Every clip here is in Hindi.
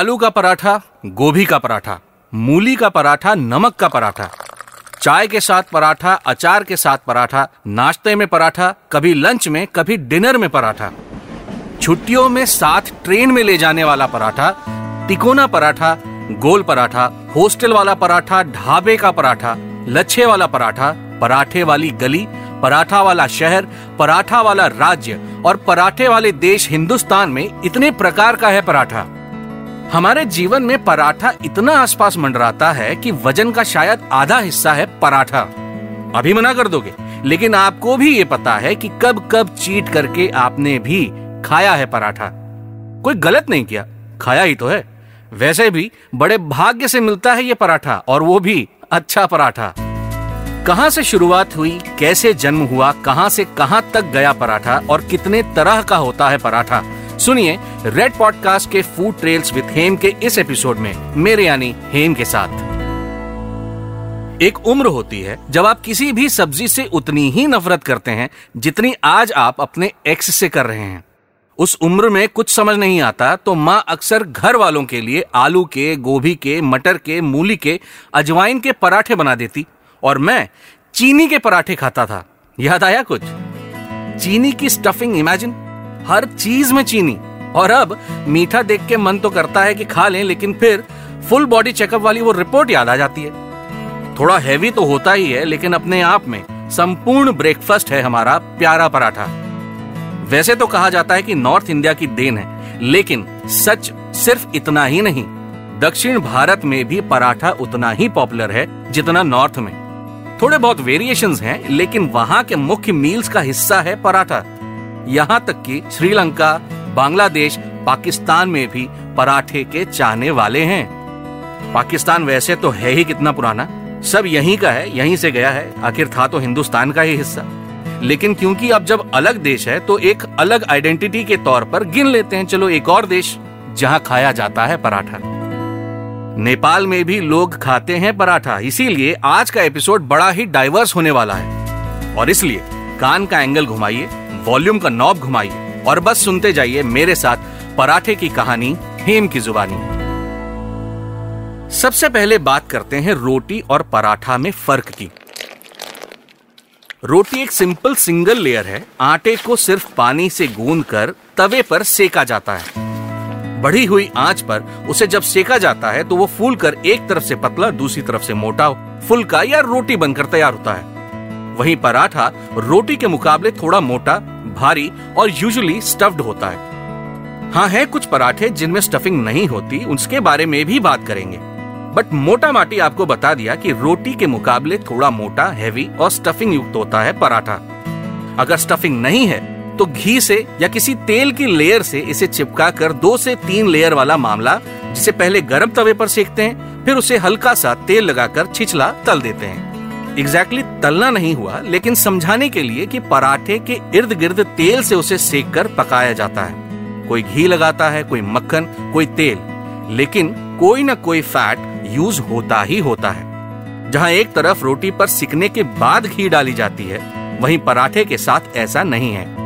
आलू का पराठा, गोभी का पराठा, मूली का पराठा, नमक का पराठा। चाय के साथ पराठा, अचार के साथ पराठा, नाश्ते में पराठा, कभी लंच में, कभी डिनर में पराठा। छुट्टियों में साथ ट्रेन में ले जाने वाला पराठा, तिकोना पराठा, गोल पराठा, हॉस्टल वाला पराठा, ढाबे का पराठा, लच्छे वाला पराठा, पराठे वाली गली, पराठा वाला शहर, पराठा वाला राज्य और पराठे वाले देश हिंदुस्तान में इतने प्रकार का है पराठा। हमारे जीवन में पराठा इतना आसपास मंडराता है कि वज़न का शायद आधा हिस्सा है पराठा। अभी मना कर दोगे, लेकिन आपको भी ये पता है कि कब कब चीट करके आपने भी खाया है पराठा। कोई गलत नहीं किया, खाया ही तो है। वैसे भी बड़े भाग्य से मिलता है ये पराठा, और वो भी अच्छा पराठा। कहाँ से शुरुआत हुई, कैसे जन्म हुआ, कहाँ से कहाँ तक गया पराठा, और कितने तरह का होता है पराठा सुनिए रेड पॉडकास्ट के फ़ूड ट्रेल्स विद हेम के इस एपिसोड में, मेरे यानी हेम के साथ। एक उम्र होती है, जब आप किसी भी सब्ज़ी से उतनी ही नफरत करते हैं, जितनी आज आप अपने एक्स से कर रहे हैं। उस उम्र में कुछ समझ नहीं आता तो माँ अक्सर घर वालों के लिए आलू के, गोभी के, मटर के, मूली के, अजवाइन के पराठे बना देती, और मैं चीनी के पराठे खाता था। याद आया कुछ? चीनी की स्टफिंग इमेजिन हर चीज़ में चीनी। और अब मीठा देख के मन तो करता है कि खा लें, लेकिन फिर फुल बॉडी चेकअप वाली वो रिपोर्ट याद आ जाती है। थोड़ा हैवी तो होता ही है, लेकिन अपने आप में संपूर्ण ब्रेकफास्ट है हमारा प्यारा पराठा। वैसे तो कहा जाता है कि नॉर्थ इंडिया की देन है, लेकिन सच सिर्फ़ इतना ही नहीं, दक्षिण भारत में भी पराठा उतना ही पॉपुलर है जितना नॉर्थ में। थोड़े बहुत वेरिएशंस हैं, लेकिन वहाँ के मुख्य मील्स का हिस्सा है पराठा। यहाँ तक कि श्रीलंका, बांग्लादेश, पाकिस्तान में भी पराठे के चाहने वाले हैं। पाकिस्तान वैसे तो है ही कितना पुराना। सब यहीं का है, यहीं से गया है। आखिर था तो हिंदुस्तान का ही हिस्सा। लेकिन क्योंकि अब जब अलग देश है तो एक अलग आइडेंटिटी के तौर पर गिन लेते हैं। चलो एक और देश, जहाँ खाया जाता है पराठा। नेपाल में भी लोग खाते हैं पराठा। इसीलिए आज का एपिसोड बड़ा ही डाइवर्स होने वाला है। और इसलिए कान का एंगल घुमाइए। वॉल्यूम का नॉब घुमाइए और बस सुनते जाइए मेरे साथ पराठे की कहानी, हेम की जुबानी। सबसे पहले बात करते हैं रोटी और पराठा में फ़र्क की। रोटी एक सिंपल सिंगल लेयर है। आटे को सिर्फ़ पानी से गूंद कर तवे पर सेका जाता है। बढ़ी हुई आँच पर उसे जब सेका जाता है तो वो फूल कर एक तरफ़ से पतला, दूसरी तरफ़ से मोटा, फुलका या रोटी बनकर तैयार होता है। वहीं पराठा रोटी के मुकाबले थोड़ा मोटा, भारी और यूजुअली स्टफ्ड होता है। हाँ है कुछ पराठे जिनमें स्टफिंग नहीं होती, उसके बारे में भी बात करेंगे। बट मोटा माटी आपको बता दिया कि रोटी के मुकाबले थोड़ा मोटा हैवी और स्टफिंग युक्त होता है पराठा। अगर स्टफिंग नहीं है तो घी से या किसी तेल की लेयर से इसे चिपका कर दो से तीन लेयर वाला मामला, जिसे पहले गर्म तवे पर सेकते हैं, फिर उसे हल्का सा तेल लगाकर छिछला तल देते हैं। एग्जैक्टली exactly तलना नहीं हुआ, लेकिन समझाने के लिए कि पराठे के इर्द गिर्द तेल से उसे सेक कर पकाया जाता है। कोई घी लगाता है, कोई मक्खन, कोई तेल, लेकिन कोई ना कोई फैट यूज़ होता ही होता है। जहाँ एक तरफ़ रोटी पर सिकने के बाद घी डाली जाती है, वहीं पराठे के साथ ऐसा नहीं है।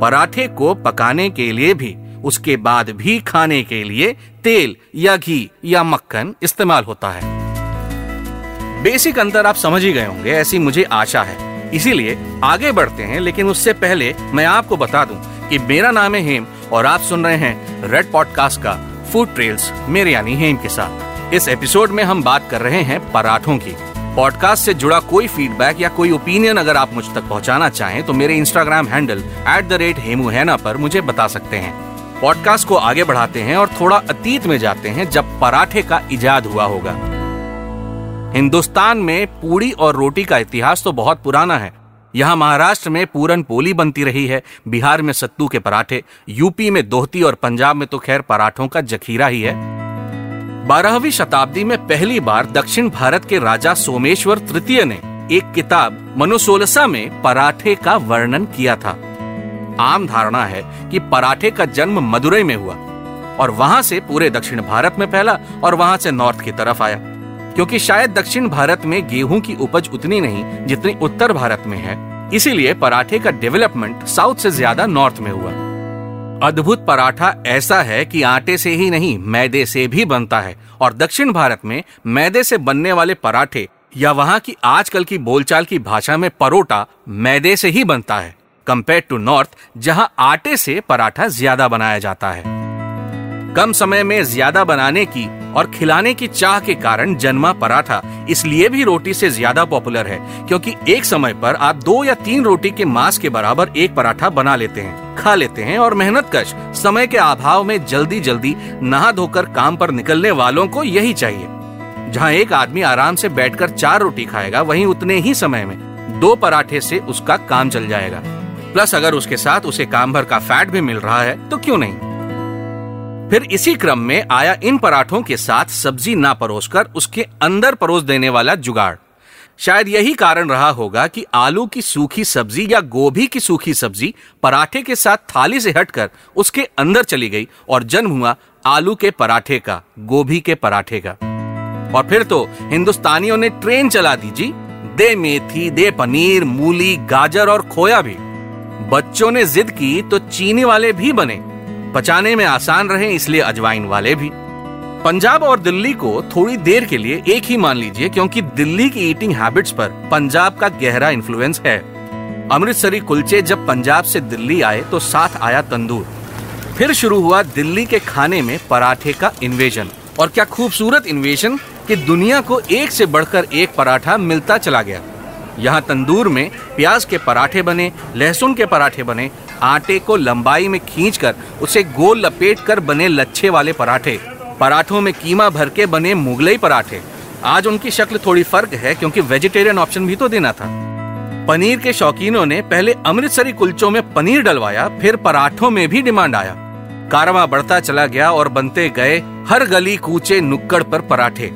पराठे को पकाने के लिए भी, उसके बाद भी खाने के लिए तेल या घी या मक्खन इस्तेमाल होता है। बेसिक अंतर आप समझ ही गए होंगे, ऐसी मुझे आशा है। इसीलिए आगे बढ़ते हैं, लेकिन उससे पहले मैं आपको बता दूँ कि मेरा नाम है हेम और आप सुन रहे हैं रेड पॉडकास्ट का फ़ूड ट्रेल्स मेरे यानी हेम के साथ। इस एपिसोड में हम बात कर रहे हैं पराठों की। पॉडकास्ट से जुड़ा कोई फीडबैक या कोई ओपिनियन अगर आप मुझ तक पहुंचाना चाहें तो मेरे Instagram handle at the rate Hemu Haina पर मुझे बता सकते हैं। पॉडकास्ट को आगे बढ़ाते हैं और थोड़ा अतीत में जाते हैं जब पराठे का इजाद हुआ होगा। हिंदुस्तान में पूड़ी और रोटी का इतिहास तो बहुत पुराना है। यहाँ महाराष्ट्र में पूरन पोली बनती रही है, बिहार में सत्तू के पराठे, यूपी में दोहती और पंजाब में तो खैर पराठों का जखीरा ही है। बारहवीं शताब्दी में पहली बार दक्षिण भारत के राजा सोमेश्वर तृतीय ने एक किताब मनुसोलसा में पराठे का वर्णन किया था। आम धारणा है कि पराठे का जन्म मदुरई में हुआ और वहाँ से पूरे दक्षिण भारत में फैला और वहाँ से नॉर्थ की तरफ़ आया। क्योंकि शायद दक्षिण भारत में गेहूँ की उपज उतनी नहीं जितनी उत्तर भारत में है। इसीलिए पराठे का डेवलपमेंट साउथ से ज़्यादा नॉर्थ में हुआ। अद्भुत पराठा ऐसा है कि आटे से ही नहीं, मैदे से भी बनता है। और दक्षिण भारत में मैदे से बनने वाले पराठे या वहाँ की आजकल की बोलचाल की भाषा में परोटा मैदे से ही बनता है। कंपेयर टू नॉर्थ जहाँ आटे से पराठा ज़्यादा बनाया जाता है। कम समय में ज़्यादा बनाने की और खिलाने की चाह के कारण जन्मा पराठा इसलिए भी रोटी से ज़्यादा पॉपुलर है, क्योंकि एक समय पर आप दो या तीन रोटी के मांस के बराबर एक पराठा बना लेते हैं, खा लेते हैं और मेहनत कश, समय के अभाव में जल्दी जल्दी नहा धोकर काम पर निकलने वालों को यही चाहिए। जहाँ एक आदमी आराम से बैठकर चार रोटी खाएगा, वहीं उतने ही समय में दो पराठे से उसका काम चल जाएगा। प्लस अगर उसके साथ उसे काम भर का फैट भी मिल रहा है तो क्यों नहीं? फिर इसी क्रम में आया इन पराठों के साथ सब्ज़ी ना परोसकर उसके अंदर परोस देने वाला जुगाड़। शायद यही कारण रहा होगा कि आलू की सूखी सब्ज़ी या गोभी की सूखी सब्ज़ी पराठे के साथ थाली से हटकर उसके अंदर चली गई और जन्म हुआ आलू के पराठे का, गोभी के पराठे का। और फिर तो हिंदुस्तानियों ने ट्रेन चला दी जी। दे मेथी, दे पनीर, मूली, गाजर और खोया भी। बच्चों ने जिद की तो चीनी वाले भी बने। पचाने में आसान रहे, इसलिए अजवाइन वाले भी। पंजाब और दिल्ली को थोड़ी देर के लिए एक ही मान लीजिए, क्योंकि दिल्ली की ईटिंग हैबिट्स पर पंजाब का गहरा इन्फ्लुएंस है। अमृतसरी कुलचे जब पंजाब से दिल्ली आए तो साथ आया तंदूर। फिर शुरू हुआ दिल्ली के खाने में पराठे का इन्वेजन और क्या खूबसूरत इन्वेजन कि दुनिया को एक से बढ़कर एक पराठा मिलता चला गया। यहाँ तंदूर में प्याज के पराठे बने, लहसुन के पराठे बने आटे को लंबाई में खींचकर उसे गोल लपेट कर बने लच्छे वाले पराठे। पराठों में कीमा भर के बने मुगलई पराठे। आज उनकी शक्ल थोड़ी फ़र्क है क्योंकि वेजिटेरियन ऑप्शन भी तो देना था। पनीर के शौकीनों ने पहले अमृतसरी कुलचों में पनीर डलवाया, फिर पराठों में भी डिमांड आया। कारवा बढ़ता चला गया और बनते गए हर गली कूचे नुक्कड़ पर पराठे।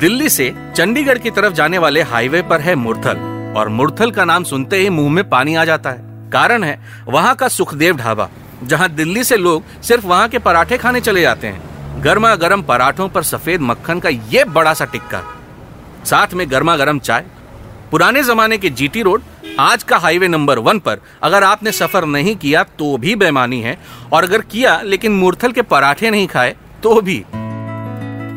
दिल्ली से चंडीगढ़ की तरफ़ जाने वाले हाईवे पर है मुरथल, और मुरथल का नाम सुनते ही मुँह में पानी आ जाता है। कारण है, वहाँ का सुखदेव ढाबा, जहाँ दिल्ली से लोग सिर्फ़ वहाँ के पराठे खाने चले जाते हैं। गर्मा गर्म पराठों पर सफ़ेद मक्खन का ये बड़ा सा टिक्का। साथ में गर्मा गर्म चाय। पुराने जमाने के जीटी रोड, आज का हाईवे नंबर वन पर, अगर आपने सफ़र नहीं किया तो भी बेमानी है, और अगर किया लेकिन मूर्थल के पराठे नहीं खाए तो भी।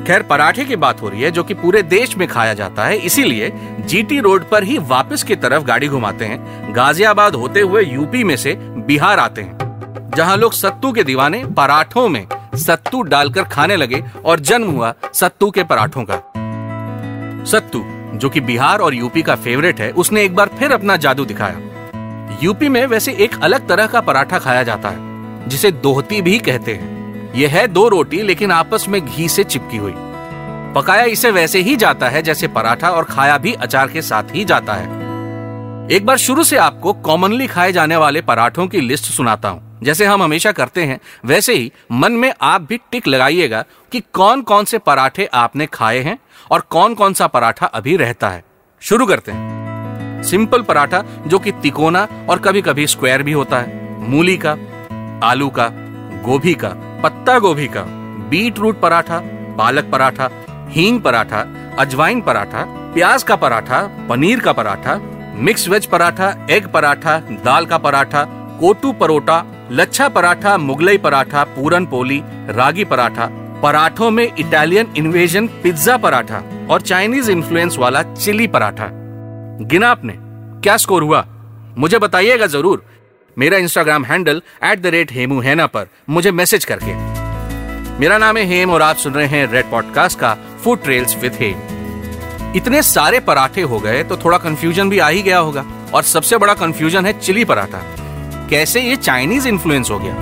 खैर, पराठे की बात हो रही है जो कि पूरे देश में खाया जाता है, इसीलिए जीटी रोड पर ही वापस की तरफ़ गाड़ी घुमाते हैं। गाजियाबाद होते हुए यूपी में से बिहार आते हैं, जहाँ लोग सत्तू के दीवाने पराठों में सत्तू डालकर खाने लगे और जन्म हुआ सत्तू के पराठों का। सत्तू, जो कि बिहार और यूपी का फेवरेट है, उसने एक बार फिर अपना जादू दिखाया। यूपी में वैसे एक अलग तरह का पराठा खाया जाता है, जिसे दोहती भी कहते हैं। यह है दो रोटी, लेकिन आपस में घी से चिपकी हुई। पकाया इसे वैसे ही जाता है, जैसे पराठा, और खाया भी अचार के साथ ही जाता है। एक बार शुरू से आपको कॉमनली खाए जाने वाले पराठों की लिस्ट सुनाता हूँ। जैसे हम हमेशा करते हैं, वैसे ही मन में आप भी टिक लगाइएगा कि कौन कौन से पराठे आपने खाए हैं और कौन कौन सा पराठा अभी रहता है। शुरू करते हैं। सिंपल पराठा, जो कि तिकोना और कभी कभी स्क्वायर भी होता है। मूली का, आलू का, गोभी का पत्ता गोभी का बीट रूट पराठा, पालक पराठा, हींग पराठा, अजवाइन पराठा, प्याज का पराठा, पनीर का paratha, mix veg paratha, egg paratha, दाल का पराठा, कोटू परोटा, लच्छा पराठा, मुगलई पराठा, पूरन पोली, रागी पराठा, पराठों में इटालियन इन्वेजन पिज्जा पराठा और चाइनीज़ इन्फ्लुएंस वाला चिली पराठा। गिना आपने, क्या स्कोर हुआ? मुझे बताइएगा ज़रूर मेरा Instagram handle at the rate Hemu Haina पर। मुझे मैसेज करके। मेरा नाम है हेम और आप सुन रहे हैं रेड पॉडकास्ट का फ़ूड ट्रेल्स विद हेम इतने सारे पराठे हो गए तो थोड़ा कंफ्यूजन भी आ ही गया होगा। और सबसे बड़ा कंफ्यूजन है चिली पराठा। कैसे ये चाइनीज़ इन्फ्लुएंस हो गया?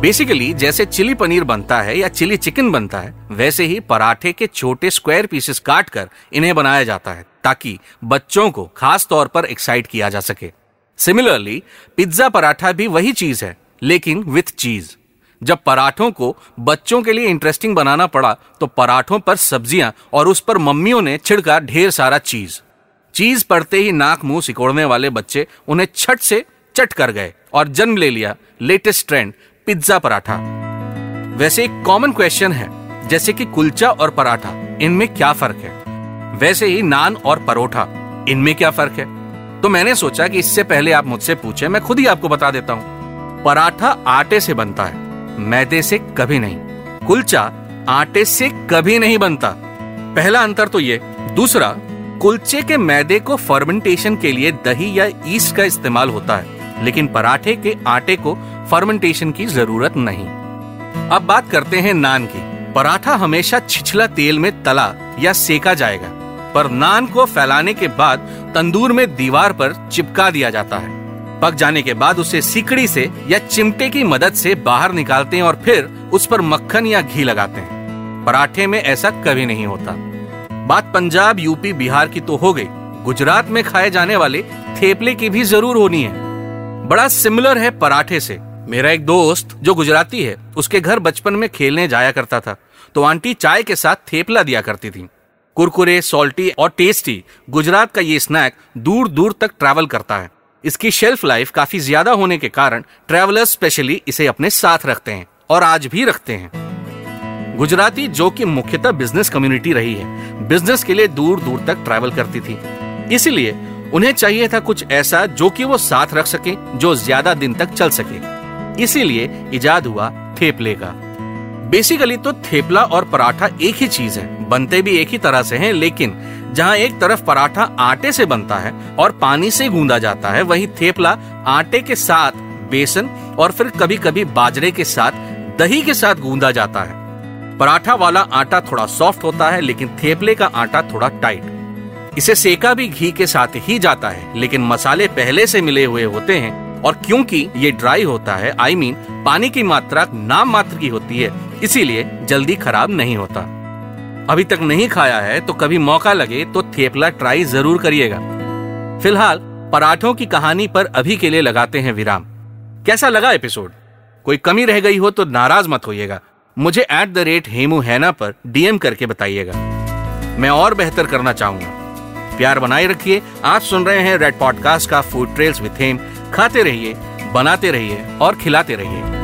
बेसिकली जैसे चिली पनीर बनता है या चिली चिकन बनता है, वैसे ही पराठे के छोटे स्क्वायर पीसेस काट कर इन्हें बनाया जाता है, ताकि बच्चों को खास तौर पर एक्साइट किया जा सके। सिमिलरली पिज्जा पराठा भी वही चीज़ है, लेकिन विथ चीज़ जब पराठों को बच्चों के लिए इंटरेस्टिंग बनाना पड़ा तो पराठों पर सब्ज़ियाँ और उस पर मम्मियों ने छिड़का ढेर सारा चीज़ चीज़ पड़ते ही नाक मुँह सिकोड़ने वाले बच्चे उन्हें छट से चट कर गए और जन्म ले लिया लेटेस्ट ट्रेंड पिज्जा पराठा वैसे एक कॉमन क्वेश्चन है, जैसे कि कुलचा और पराठा, इनमें क्या फ़र्क है? वैसे ही नान और परोठा, इनमें क्या फ़र्क है? तो मैंने सोचा कि इससे पहले आप मुझसे पूछे, मैं खुद ही आपको बता देता हूँ। पराठा आटे से बनता है, मैदे से कभी नहीं। कुलचा आटे से कभी नहीं बनता। पहला अंतर तो ये, दूसरा, कुलचे के मैदे को फर्मेंटेशन के लिए दही या ईस्ट का इस्तेमाल होता है, लेकिन पराठे के आटे को फर्मेंटेशन की ज़रूरत नहीं। अब बात करते हैं नान की। पराठा हमेशा छिछला तेल में तला या सेका जाएगा। पर नान को फैलाने के बाद तंदूर में दीवार पर चिपका दिया जाता है। पक जाने के बाद उसे सिकड़ी से या चिमटे की मदद से बाहर निकालते हैं और फिर उस पर मक्खन या घी लगाते हैं। पराठे में ऐसा कभी नहीं होता। बात पंजाब, यूपी, बिहार की तो हो गई। गुजरात में खाए जाने वाले थेपले की भी ज़रूर होनी है। बड़ा सिमिलर है पराठे से। मेरा एक दोस्त जो गुजराती है, उसके घर बचपन में खेलने जाया करता था। तो आंटी चाय के साथ थेपला दिया करती थी। कुरकुरे सॉल्टी और टेस्टी गुजरात का ये स्नैक दूर दूर तक ट्रैवल करता है। इसकी शेल्फ लाइफ काफ़ी ज़्यादा होने के कारण ट्रेवलर्स स्पेशली इसे अपने साथ रखते हैं और आज भी रखते हैं। गुजराती, जो कि मुख्यतः बिज़नेस कम्युनिटी रही है बिज़नेस के लिए दूर दूर तक ट्रैवल करती थी। इसीलिए उन्हें चाहिए था कुछ ऐसा जो कि वो साथ रख सके, जो ज़्यादा दिन तक चल सके। इसीलिए इजाद हुआ थेपले का। बेसिकली तो थेपला और पराठा एक ही चीज़ है। बनते भी एक ही तरह से हैं, लेकिन जहाँ एक तरफ़ पराठा आटे से बनता है और पानी से गूंदा जाता है, वही थेपला आटे के साथ बेसन और फिर कभी कभी बाजरे के साथ, दही के साथ गूंदा जाता है। पराठा वाला आटा थोड़ा सॉफ्ट होता है, लेकिन थेपले का आटा थोड़ा टाइट। इसे सेका भी घी के साथ ही जाता है, लेकिन मसाले पहले से मिले हुए होते हैं। और क्योंकि ये ड्राई होता है आई I मीन mean, पानी की मात्रा नाम मात्र की होती है इसीलिए जल्दी खराब नहीं होता। अभी तक नहीं खाया है तो कभी मौका लगे तो थेपला ट्राई ज़रूर करिएगा। फ़िलहाल पराठों की कहानी पर अभी के लिए लगाते हैं विराम। कैसा लगा एपिसोड कोई कमी रह गई हो तो नाराज़ मत होइएगा। मुझे eight the rate Hemu Haina पर डीएम करके बताइएगा। मैं और बेहतर करना चाहूँगा। प्यार बनाए रखिए। आप सुन रहे हैं रेड पॉडकास्ट का फ़ूड ट्रेल्स विथ हेम खाते रहिए बनाते रहिए और खिलाते रहिए।